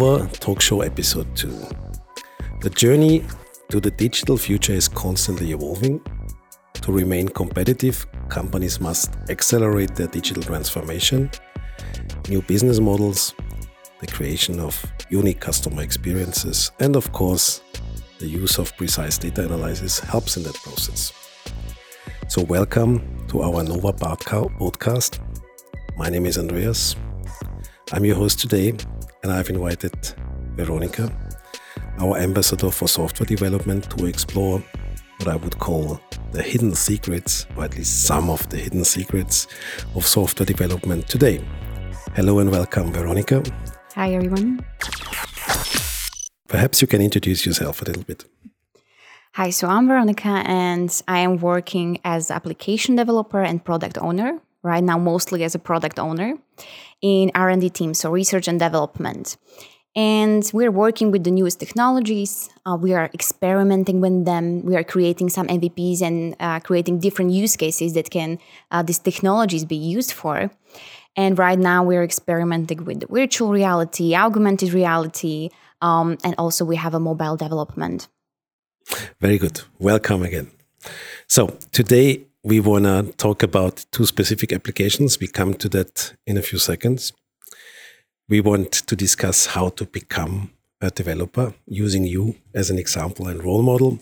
Nova Talk Show Episode 2. The journey to the digital future is constantly evolving. To remain competitive, companies must accelerate their digital transformation, new business models, the creation of unique customer experiences, and of course, the use of precise data analysis helps in that process. So, welcome to our Nova podcast. My name is Andreas. I'm your host today, and I've invited Veronika, our ambassador for software development, to explore what I would call the hidden secrets, or at least some of the hidden secrets of software development today. Hello and welcome, Veronika. Hi, everyone. Perhaps you can introduce yourself a little bit. Hi, so I'm Veronika, and I am working as application developer and product owner right now, mostly as a product owner in R&D team, so research and development. And we're working with the newest technologies. Uh, we are experimenting with them. We are creating some MVPs and uh, creating different use cases that can uh, these technologies be used for. And right now, we're experimenting with virtual reality, augmented reality, um, and also we have a mobile development. Very good. Welcome again. So today we want to talk about two specific applications. We come to that in a few seconds. We want to discuss how to become a developer using you as an example and role model.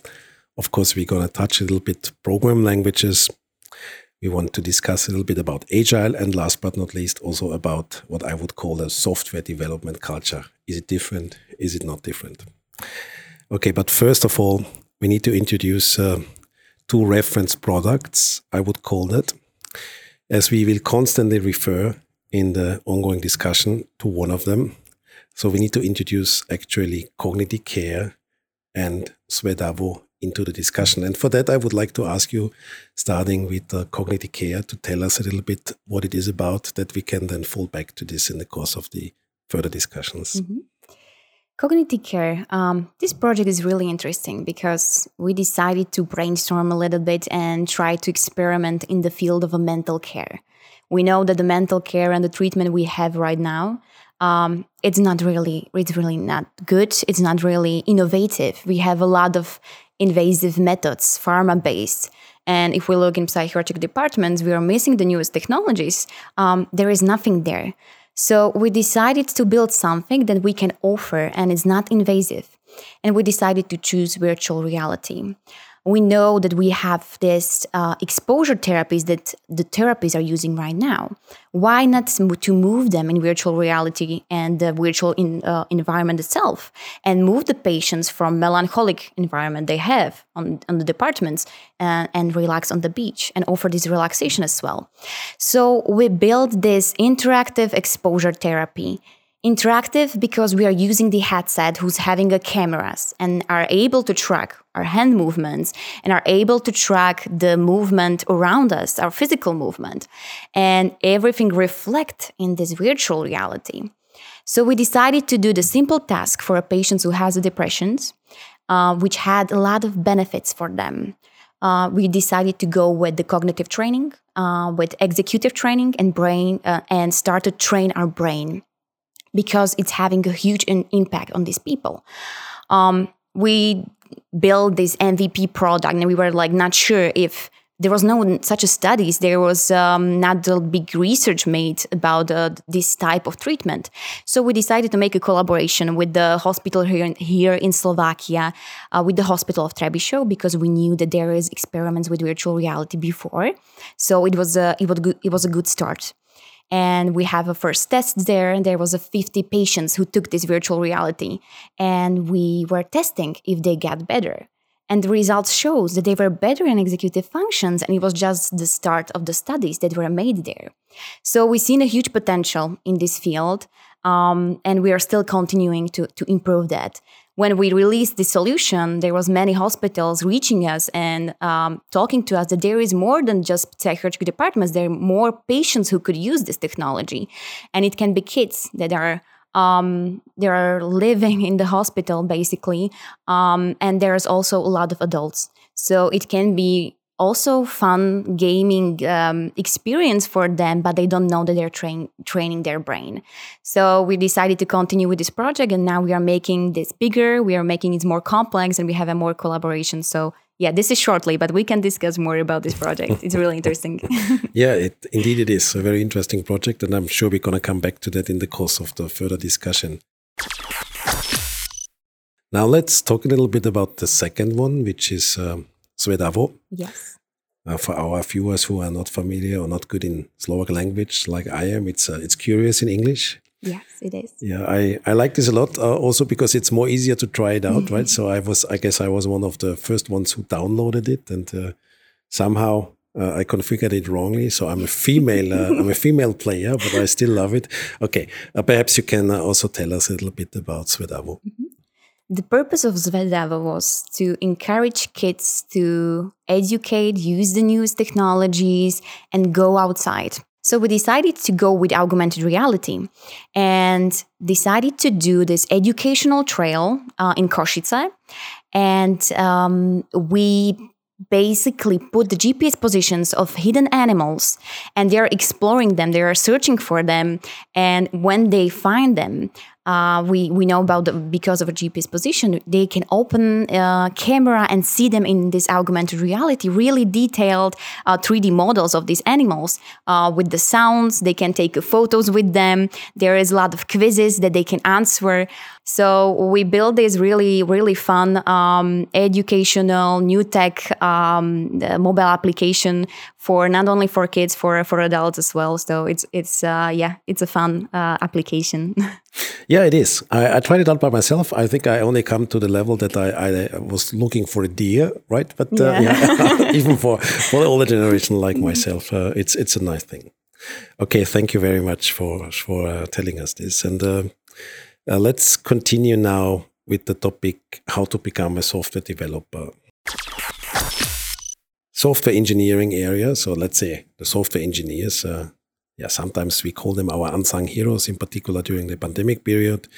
Of course, we're going to touch a little bit program languages. We want to discuss a little bit about agile and last but not least also about what I would call a software development culture. Is it different? Is it not different? Okay, but first of all, we need to introduce uh, two reference products, I would call that, as we will constantly refer in the ongoing discussion to one of them. So we need to introduce actually cognitive care and Zvedavo into the discussion. And for that, I would like to ask you, starting with uh, cognitive care, to tell us a little bit what it is about that we can then fall back to this in the course of the further discussions. Mm-hmm. Cognitive care. Um, this project is really interesting because we decided to brainstorm a little bit and try to experiment in the field of a mental care. We know that the mental care and the treatment we have right now, um, it's not really, it's really not good. It's not really innovative. We have a lot of invasive methods, pharma based. And if we look in psychiatric departments, we are missing the newest technologies. Um, there is nothing there. So we decided to build something that we can offer and is not invasive. And we decided to choose virtual reality we know that we have this uh, exposure therapies that the therapies are using right now. Why not to move them in virtual reality and the virtual in, uh, environment itself, and move the patients from melancholic environment they have on, on the departments uh, and relax on the beach and offer this relaxation as well. So we build this interactive exposure therapy Interactive because we are using the headset who's having a cameras and are able to track our hand movements and are able to track the movement around us, our physical movement, and everything reflect in this virtual reality. So we decided to do the simple task for a patient who has a depression, uh, which had a lot of benefits for them. Uh, we decided to go with the cognitive training, uh, with executive training and brain, uh, and start to train our brain because it's having a huge impact on these people. Um, we built this MVP product, and we were like not sure if there was no such studies. There was um, not a big research made about uh, this type of treatment. So we decided to make a collaboration with the hospital here in, here in Slovakia, uh, with the hospital of Trebišov, because we knew that there is experiments with virtual reality before. So it was a it was good, it was a good start and we have a first test there and there was a 50 patients who took this virtual reality. And we were testing if they get better. And the results shows that they were better in executive functions and it was just the start of the studies that were made there. So we've seen a huge potential in this field um, and we are still continuing to, to improve that when we released the solution, there was many hospitals reaching us and um, talking to us that there is more than just psychiatric departments. There are more patients who could use this technology, and it can be kids that are um, they are living in the hospital basically, um, and there's also a lot of adults. So it can be also fun gaming um, experience for them, but they don't know that they're train- training their brain. So we decided to continue with this project, and now we are making this bigger. We are making it more complex, and we have a more collaboration. So yeah, this is shortly, but we can discuss more about this project. It's really interesting. yeah, it, indeed it is a very interesting project, and I'm sure we're going to come back to that in the course of the further discussion. Now let's talk a little bit about the second one, which is um, Zvedavo. Yes. Uh, for our viewers who are not familiar or not good in Slovak language like I am, it's uh, it's curious in English. Yes, it is. Yeah, I, I like this a lot. Uh, also because it's more easier to try it out, right? So I was, I guess, I was one of the first ones who downloaded it, and uh, somehow uh, I configured it wrongly. So I'm a female, uh, I'm a female player, but I still love it. Okay, uh, perhaps you can uh, also tell us a little bit about Zvedavo. Mm-hmm. The purpose of Zvedavo was to encourage kids to educate, use the newest technologies, and go outside. So we decided to go with augmented reality and decided to do this educational trail uh, in Košice. And um, we basically put the GPS positions of hidden animals and they're exploring them, they are searching for them. And when they find them, uh, we we know about the, because of a GPS position, they can open uh, camera and see them in this augmented reality, really detailed uh, 3D models of these animals uh, with the sounds. They can take photos with them. There is a lot of quizzes that they can answer. So we built this really really fun um, educational new tech um, mobile application for not only for kids for for adults as well. So it's it's uh, yeah it's a fun uh, application. Yeah, it is. I, I, tried it out by myself. I think I only come to the level that I, I was looking for a deer, right? But uh, yeah. yeah even for for the older generation like myself, uh, it's it's a nice thing. Okay, thank you very much for for uh, telling us this, and uh, let's continue now with the topic: how to become a software developer. Software engineering area. So let's say the software engineers uh, yeah, sometimes we call them our unsung heroes, in particular during the pandemic period.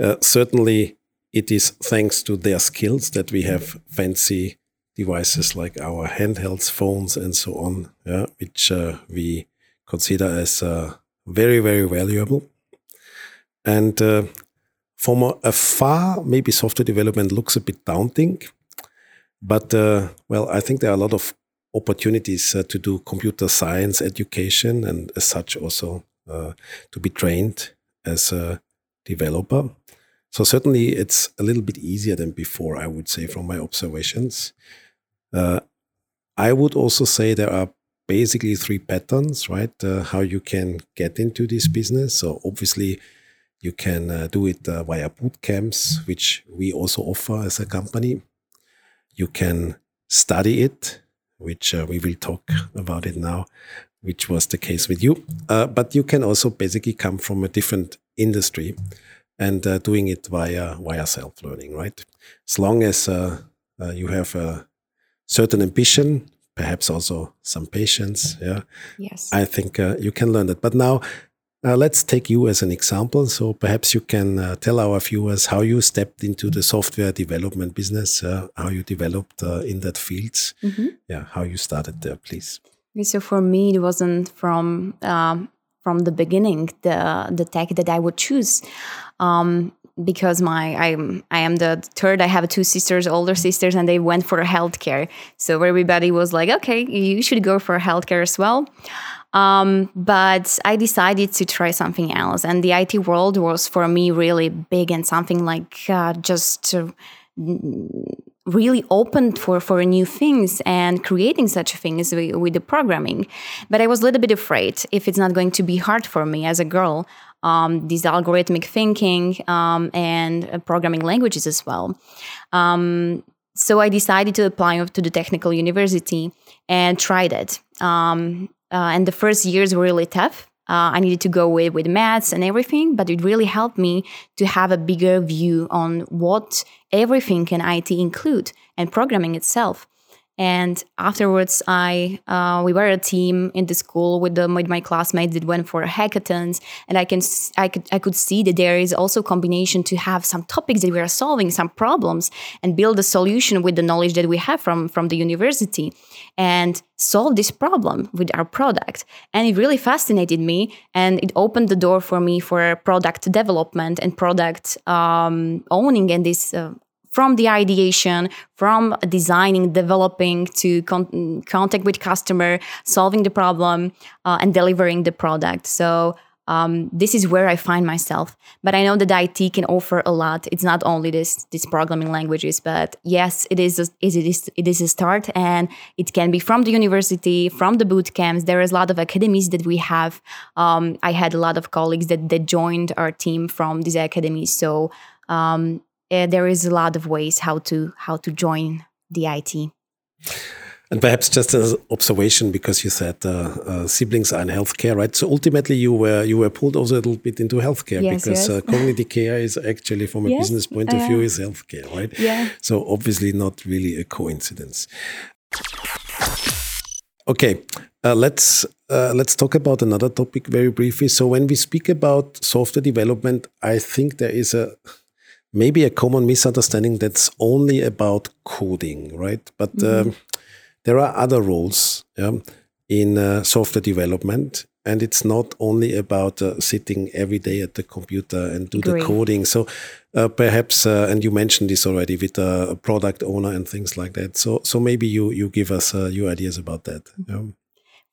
Uh, certainly, it is thanks to their skills that we have fancy devices like our handhelds, phones, and so on, yeah, which uh, we consider as uh, very, very valuable. And uh, from afar, maybe software development looks a bit daunting. But, uh, well, I think there are a lot of opportunities uh, to do computer science education and as such also uh, to be trained as a developer. So certainly it's a little bit easier than before, I would say, from my observations. Uh, I would also say there are basically three patterns, right? Uh, how you can get into this business. So obviously, you can uh, do it uh, via boot camps, which we also offer as a company. You can study it which uh, we will talk about it now, which was the case with you. Uh, but you can also basically come from a different industry and uh, doing it via via self learning, right? As long as uh, you have a certain ambition, perhaps also some patience, yeah. Yes. I think uh, you can learn that. But now uh, let's take you as an example. So perhaps you can uh, tell our viewers how you stepped into the software development business, uh, how you developed uh, in that field. Mm -hmm. Yeah, how you started there, please. Okay, so for me, it wasn't from um, from the beginning the the tech that I would choose. Um, because my I'm I am the third. I have two sisters, older sisters, and they went for healthcare. So everybody was like, "Okay, you should go for healthcare as well." Um, but I decided to try something else. And the IT world was for me really big and something like uh, just uh, really open for, for new things and creating such things with, with the programming. But I was a little bit afraid if it's not going to be hard for me as a girl. Um, these algorithmic thinking um, and uh, programming languages as well. Um, so I decided to apply to the technical university and tried it. Um, uh, and the first years were really tough. Uh, I needed to go with with maths and everything, but it really helped me to have a bigger view on what everything can IT include and programming itself. And afterwards, I uh, we were a team in the school with the with my classmates that went for hackathons, and I can I could I could see that there is also combination to have some topics that we are solving, some problems, and build a solution with the knowledge that we have from from the university, and solve this problem with our product. And it really fascinated me, and it opened the door for me for product development and product um, owning and this uh, from the ideation, from designing, developing to con- contact with customer, solving the problem, uh, and delivering the product. So um, this is where I find myself. But I know that IT can offer a lot. It's not only this these programming languages, but yes, it is a, it is it is a start, and it can be from the university, from the boot camps. There is a lot of academies that we have. Um, I had a lot of colleagues that that joined our team from these academies. So um, uh, there is a lot of ways how to how to join the IT. And perhaps just an observation, because you said uh, uh, siblings are in healthcare, right? So ultimately, you were you were pulled also a little bit into healthcare yes, because yes. Uh, cognitive care is actually, from a yes, business point of view, is healthcare, right? Yeah. So obviously, not really a coincidence. Okay, uh, let's uh, let's talk about another topic very briefly. So when we speak about software development, I think there is a maybe a common misunderstanding that's only about coding, right? But mm -hmm. um, there are other roles yeah, in uh, software development, and it's not only about uh, sitting every day at the computer and do the coding. So uh, perhaps, uh, and you mentioned this already with a product owner and things like that. So so maybe you you give us uh, your ideas about that. Yeah?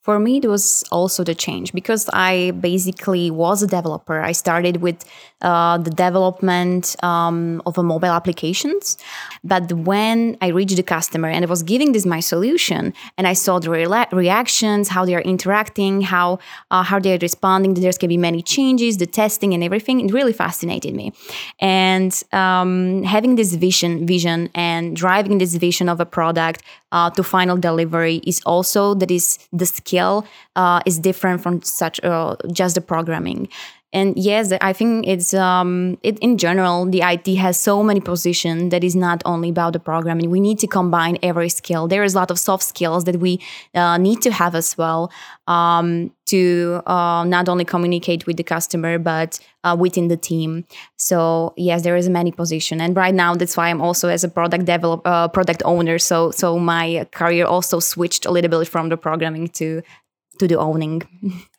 For me, it was also the change because I basically was a developer. I started with uh, the development um, of a mobile applications, but when I reached the customer and I was giving this my solution, and I saw the re- reactions, how they are interacting, how uh, how they are responding, there's to be many changes, the testing and everything. It really fascinated me, and um, having this vision, vision, and driving this vision of a product uh, to final delivery is also that is the skill uh, is different from such uh, just the programming and yes i think it's um, it, in general the it has so many positions that is not only about the programming we need to combine every skill. There is a lot of soft skills that we uh, need to have as well um, to uh, not only communicate with the customer but uh, within the team. So yes there is many position. And right now that's why i'm also as a product develop uh, product owner. So so my career also switched a little bit from the programming to to the owning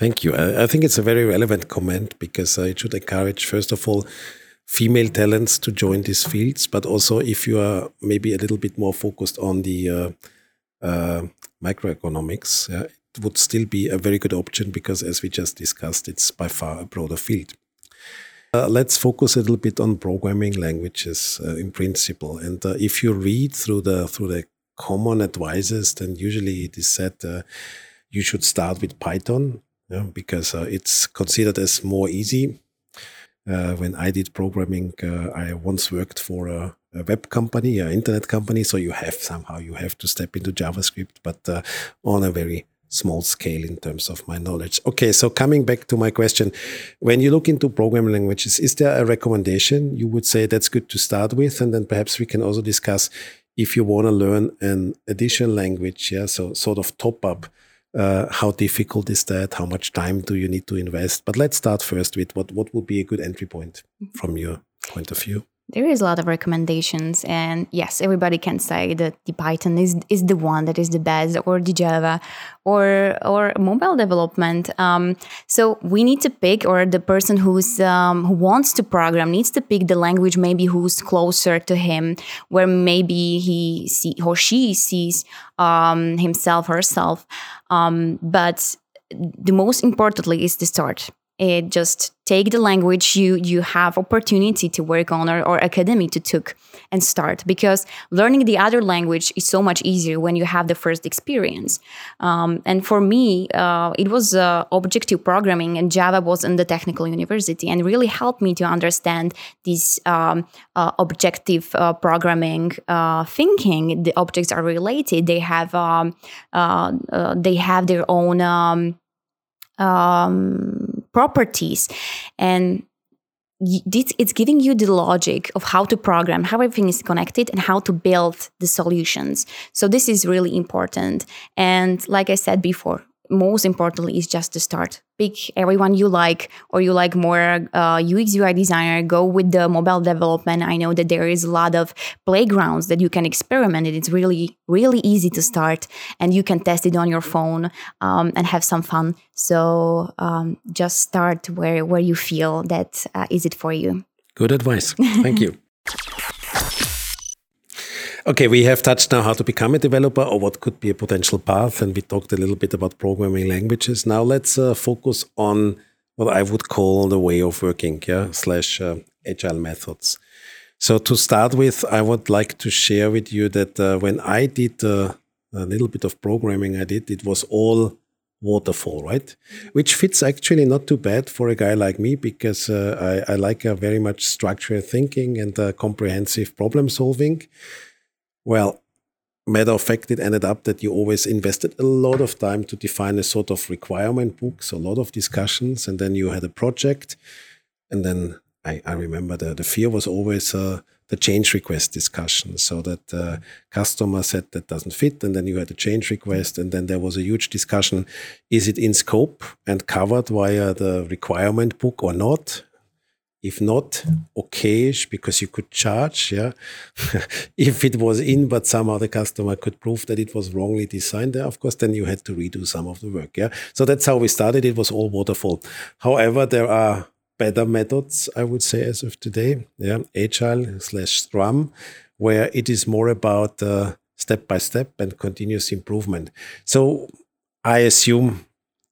Thank you. I, think it's a very relevant comment because uh, it should encourage, first of all, female talents to join these fields, but also if you are maybe a little bit more focused on the uh, uh, microeconomics, it would still be a very good option because, as we just discussed, it's by far a broader field. Uh, let's focus a little bit on programming languages uh, in principle. And uh, if you read through the through the common advices, then usually it is said you should start with Python yeah, because uh, it's considered as more easy. Uh, when I did programming, uh, I once worked for a, a, web company, an internet company. So you have somehow you have to step into JavaScript, but uh, on a very small scale in terms of my knowledge. Okay, so coming back to my question, when you look into programming languages, is there a recommendation you would say that's good to start with, and then perhaps we can also discuss if you want to learn an additional language, yeah, so sort of top up uh, how difficult is that? How much time do you need to invest? But let's start first with what, what would be a good entry point from your point of view? There is a lot of recommendations, and yes, everybody can say that the Python is is the one that is the best, or the Java, or or mobile development. Um, so we need to pick, or the person who's um, who wants to program needs to pick the language maybe who's closer to him, where maybe he see or she sees um, himself herself. Um, but the most importantly is the start it just take the language you you have opportunity to work on or, or academy to took and start. Because learning the other language is so much easier when you have the first experience. Um, and for me uh, it was uh, objective programming and java was in the technical university and really helped me to understand this um, uh, objective uh, programming uh, thinking. The objects are related. They have um, uh, they have their own um, um, properties and it's giving you the logic of how to program, how everything is connected, and how to build the solutions. So this is really important. And like I said before, most importantly is just to start pick everyone you like or you like more uh, ux ui designer go with the mobile development. I know that there is a lot of playgrounds that you can experiment. And it's really really easy to start and you can test it on your phone um, and have some fun. So um, just start where where you feel that uh, is it for you. Good advice. Thank you Okay, we have touched now how to become a developer or what could be a potential path, and we talked a little bit about programming languages. Now let's uh, focus on what I would call the way of working, yeah, slash uh, agile methods. So to start with, I would like to share with you that uh, when I did uh, a little bit of programming, I did it was all waterfall, right? Which fits actually not too bad for a guy like me because uh, I, I, like very much structured thinking and uh, comprehensive problem solving. Well, matter of fact, it ended up that you always invested a lot of time to define a sort of requirement books, a lot of discussions, and then you had a project. And then I, I remember the, the fear was always uh, the change request discussion. So that uh, customer said that doesn't fit, and then you had a change request, and then there was a huge discussion: is it in scope and covered via the requirement book or not? If not, okayish because you could charge. Yeah, if it was in, but somehow the customer could prove that it was wrongly designed, of course, then you had to redo some of the work. Yeah, so that's how we started. It was all waterfall. However, there are better methods, I would say, as of today. Yeah, agile slash Scrum, where it is more about uh, step by step and continuous improvement. So I assume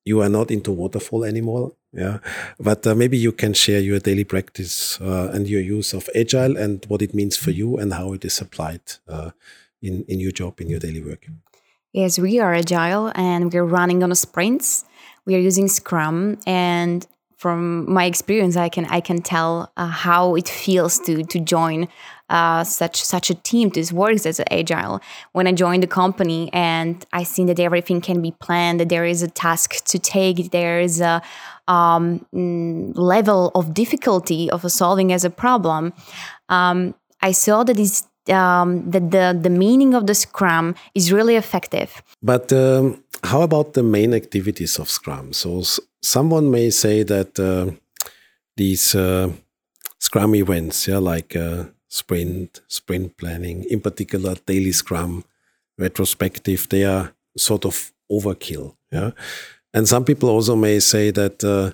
you are not into waterfall anymore yeah. But uh, maybe you can share your daily practice uh, and your use of agile and what it means for you and how it is applied uh, in in your job in your daily work. Yes we are agile and we're running on a sprints. We are using scrum and from my experience i can i can tell uh, how it feels to to join uh, such such a team this works as agile when i joined the company and i seen that everything can be planned that there is a task to take there is a um, mm, level of difficulty of solving as a problem um, i saw that is um, that the, the meaning of the Scrum is really effective. But um, how about the main activities of Scrum? So someone may say that uh, these uh, Scrum events, yeah, like uh, sprint, sprint planning, in particular daily Scrum, retrospective, they are sort of overkill. Yeah, and some people also may say that uh,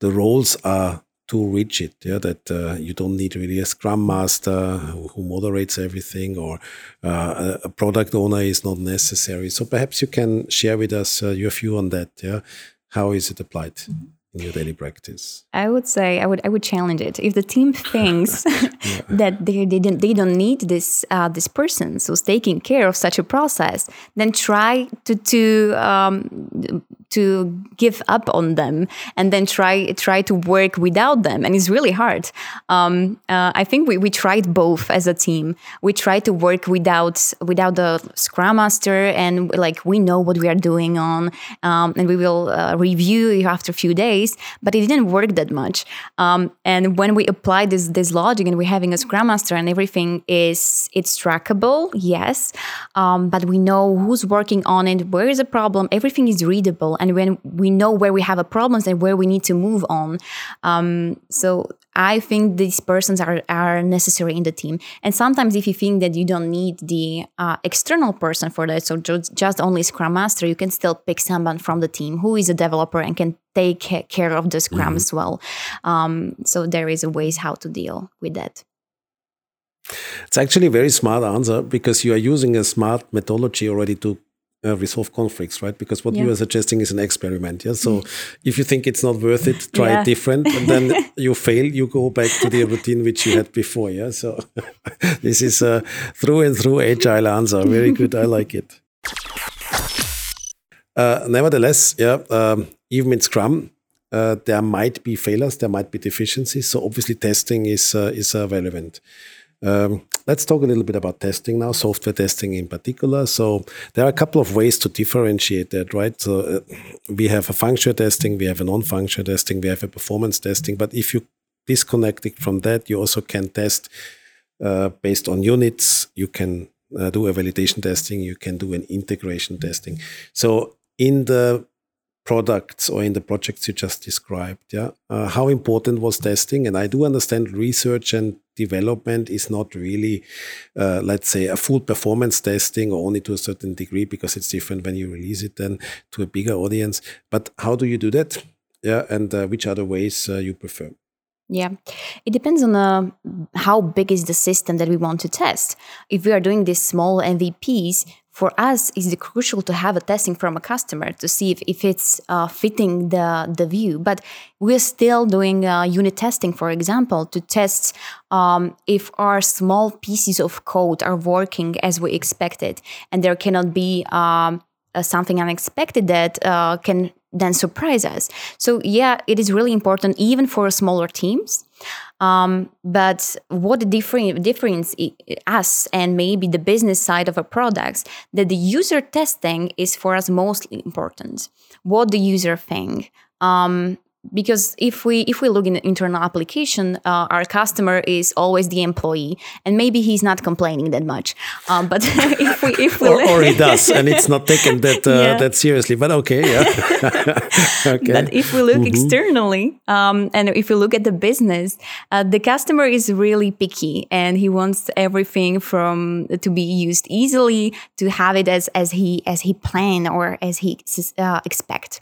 the roles are too rigid. Yeah, that uh, you don't need really a Scrum Master who, moderates everything, or uh, a product owner is not necessary. So perhaps you can share with us your view on that. Yeah, how is it applied? Mm -hmm in your daily practice? I would say I would I would challenge it. If the team thinks that they they don't, they don't need this uh, this person who's taking care of such a process, then try to to um, to give up on them and then try try to work without them. And it's really hard. Um, uh, i think we, we tried both as a team. We tried to work without without the scrum master and like we know what we are doing on um, and we will uh, review after a few days but it didn't work that much. Um, and when we apply this this logic and we're having a scrum master and everything is it's trackable yes. Um, but we know who's working on it where is the problem everything is readable. And when we know where we have a problems and where we need to move on. Um, so i think these persons are, are necessary in the team. And sometimes if you think that you don't need the uh, external person for that so just, just only scrum master you can still pick someone from the team who is a developer and can take care of the scrum mm-hmm. as well. Um, so there is a ways how to deal with that. It's actually a very smart answer because you are using a smart methodology already to uh, resolve conflicts, right? Because what yeah. you are suggesting is an experiment. Yeah. So if you think it's not worth it, try yeah. it different, and then you fail, you go back to the routine which you had before. Yeah. So this is a through and through agile answer. Very good. I like it. Uh, nevertheless, yeah, um, even in Scrum, uh, there might be failures, there might be deficiencies. So obviously, testing is uh, is uh, relevant. Um, let's talk a little bit about testing now, software testing in particular. So there are a couple of ways to differentiate that, right? So uh, we have a functional testing, we have a non-functional testing, we have a performance testing. But if you disconnected from that, you also can test uh, based on units. You can uh, do a validation testing. You can do an integration testing. So in the products or in the projects you just described yeah uh, how important was testing and i do understand research and development is not really uh, let's say a full performance testing or only to a certain degree because it's different when you release it then to a bigger audience. But how do you do that? Yeah and uh, which other ways uh, you prefer? Yeah, it depends on uh, how big is the system that we want to test. If we are doing these small MVPs, for us it's crucial to have a testing from a customer to see if, if it's uh, fitting the, the view? But we're still doing uh, unit testing for example to test um, if our small pieces of code are working as we expected. And there cannot be um, uh, something unexpected that uh, can then surprise us. So yeah it is really important even for smaller teams um, but what different difference us and maybe the business side of our products that the user testing is for us mostly important. What the user think. Um, because if we if we look in the internal application uh, our customer is always the employee and maybe he's not complaining that much um, but if we if we or, or, he does and it's not taken that uh, yeah. that seriously but okay yeah okay but if we look mm -hmm. externally um, and if we look at the business uh, the customer is really picky and he wants everything from to be used easily to have it as as he as he plan or as he uh, expect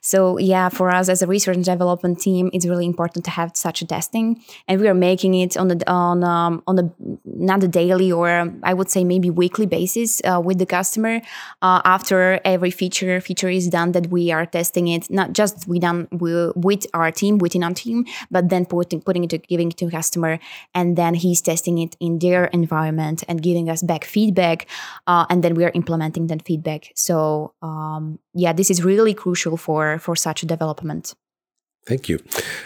so yeah for us as a research development team, it's really important to have such a testing, and we are making it on the on um, on the not a daily or I would say maybe weekly basis uh, with the customer. Uh, after every feature feature is done, that we are testing it not just we done with our team within our team, but then putting putting it to giving it to customer, and then he's testing it in their environment and giving us back feedback, uh, and then we are implementing that feedback. So um, yeah, this is really crucial for for such a development. Thank you.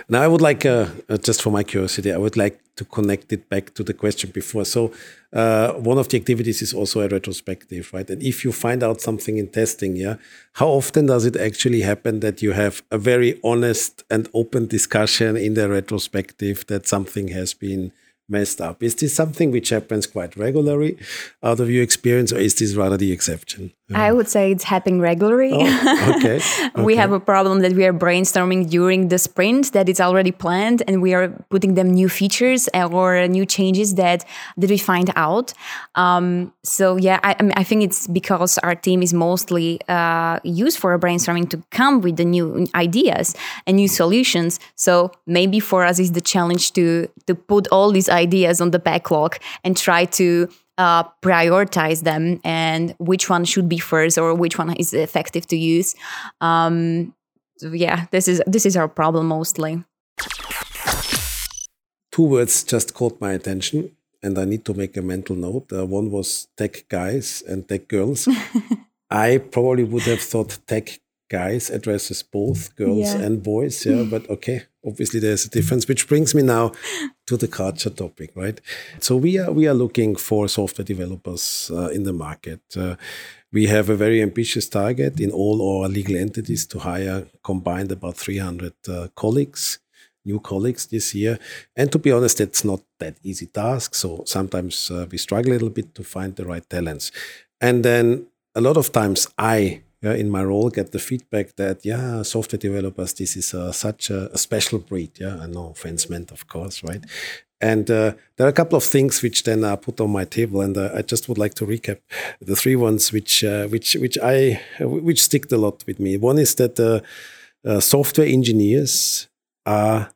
Now, I would like, uh, uh, just for my curiosity, I would like to connect it back to the question before. So, uh, one of the activities is also a retrospective, right? And if you find out something in testing, yeah, how often does it actually happen that you have a very honest and open discussion in the retrospective that something has been messed up. Is this something which happens quite regularly out of your experience, or is this rather the exception? I would say it's happening regularly. Oh, okay. okay. we have a problem that we are brainstorming during the sprint that is already planned, and we are putting them new features or new changes that that we find out. Um, so yeah, I, I, I, think it's because our team is mostly uh, used for brainstorming to come with the new ideas and new solutions. So maybe for us is the challenge to to put all these ideas on the backlog and try to uh, prioritize them and which one should be first or which one is effective to use. Um, so yeah, this is this is our problem mostly. Two words just caught my attention, and I need to make a mental note. Uh, one was tech guys and tech girls. I probably would have thought tech guys addresses both girls yeah. and boys. Yeah, but okay, obviously there's a difference, which brings me now to the culture topic, right? So we are we are looking for software developers uh, in the market. Uh, we have a very ambitious target in all our legal entities to hire combined about 300 uh, colleagues new colleagues this year. And to be honest, it's not that easy task. So sometimes uh, we struggle a little bit to find the right talents. And then a lot of times I yeah, in my role get the feedback that yeah software developers this is uh, such a, a, special breed. Yeah no offense meant of course right? And uh, there are a couple of things which then are put on my table and uh, i just would like to recap the three ones which uh, which which i which stick a lot with me. One is that uh, uh, software engineers are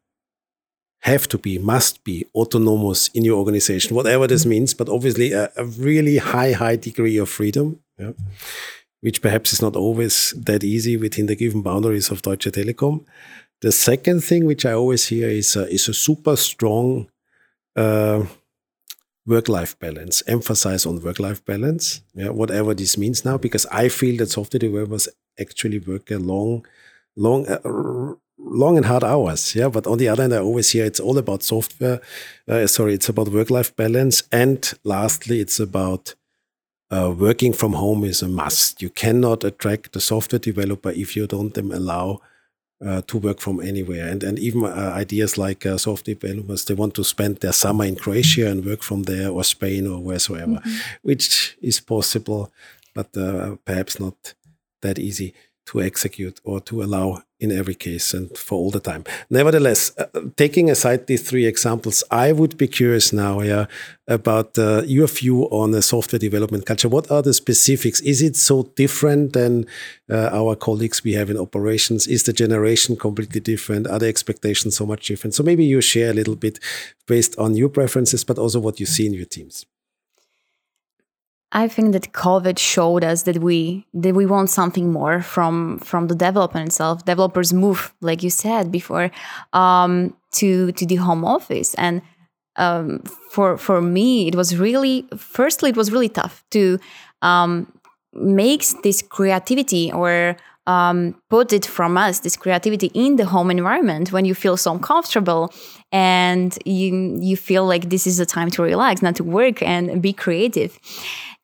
have to be, must be autonomous in your organization, whatever this means, but obviously a, a really high, high degree of freedom. Yeah which perhaps is not always that easy within the given boundaries of Deutsche Telekom. The second thing which I always hear is a, is a super strong uh, work-life balance, emphasize on work-life balance, yeah, whatever this means now, because I feel that software developers actually work a long, long, uh, long and hard hours. Yeah, but on the other hand, I always hear it's all about software. Uh, sorry, it's about work-life balance, and lastly, it's about uh, working from home is a must. You cannot attract a software developer if you don't allow uh, to work from anywhere. And, and even uh, ideas like uh, software developers, they want to spend their summer in Croatia and work from there or Spain or wheresoever, mm-hmm. which is possible, but uh, perhaps not that easy to execute or to allow in every case and for all the time. Nevertheless, uh, taking aside these three examples, I would be curious now yeah, about uh, your view on the software development culture. What are the specifics? Is it so different than uh, our colleagues we have in operations? Is the generation completely different? Are the expectations so much different? So maybe you share a little bit based on your preferences, but also what you see in your teams. I think that COVID showed us that we that we want something more from from the development itself. Developers move, like you said before, um, to to the home office, and um, for for me, it was really firstly it was really tough to um, make this creativity or um, put it from us this creativity in the home environment when you feel so uncomfortable and you you feel like this is a time to relax not to work and be creative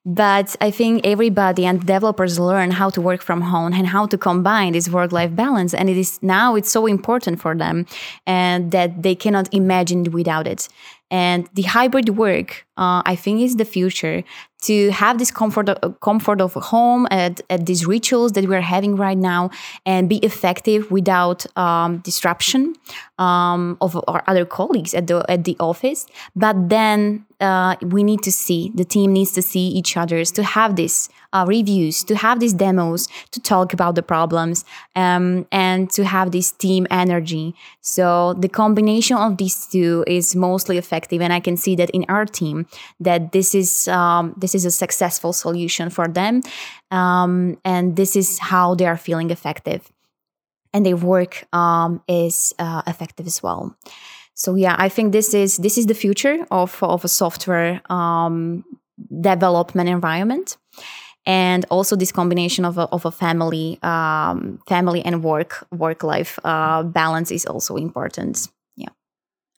but I think everybody and developers learn how to work from home and how to combine this work-life balance. And it is now it's so important for them and that they cannot imagine without it. And the hybrid work, uh, I think, is the future to have this comfort of, comfort of home at, at these rituals that we're having right now and be effective without um, disruption um, of our other colleagues at the at the office. But then uh, we need to see the team needs to see each other's to have these uh, reviews, to have these demos, to talk about the problems, um, and to have this team energy. So the combination of these two is mostly effective, and I can see that in our team that this is um, this is a successful solution for them, um, and this is how they are feeling effective, and their work um, is uh, effective as well. So yeah, I think this is this is the future of of a software um, development environment. And also this combination of a, of a family um, family and work work life uh, balance is also important. Yeah.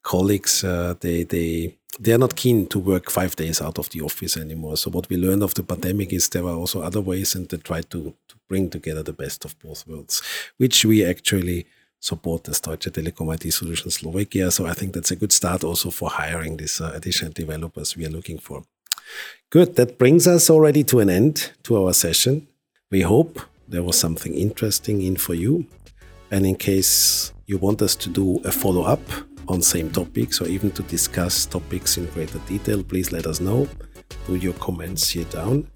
Colleagues uh, they they they are not keen to work five days out of the office anymore. So what we learned of the pandemic is there are also other ways and they try to, to bring together the best of both worlds which we actually support as Deutsche Telekom IT Solutions Slovakia. So I think that's a good start also for hiring these uh, additional developers we are looking for. Good. That brings us already to an end to our session. We hope there was something interesting in for you. And in case you want us to do a follow up on same topics or even to discuss topics in greater detail, please let us know. Do your comments here down.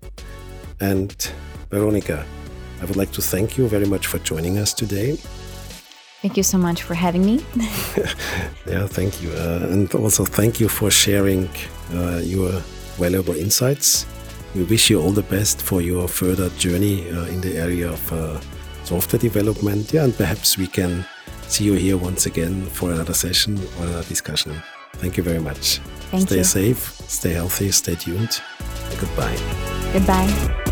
And Veronika, I would like to thank you very much for joining us today. Thank you so much for having me. yeah, thank you. Uh, and also thank you for sharing uh, your valuable insights. We wish you all the best for your further journey uh, in the area of uh, software development. Yeah, and perhaps we can see you here once again for another session or another discussion. Thank you very much. Thank you. stay you. safe, stay healthy, stay tuned. Goodbye. Goodbye.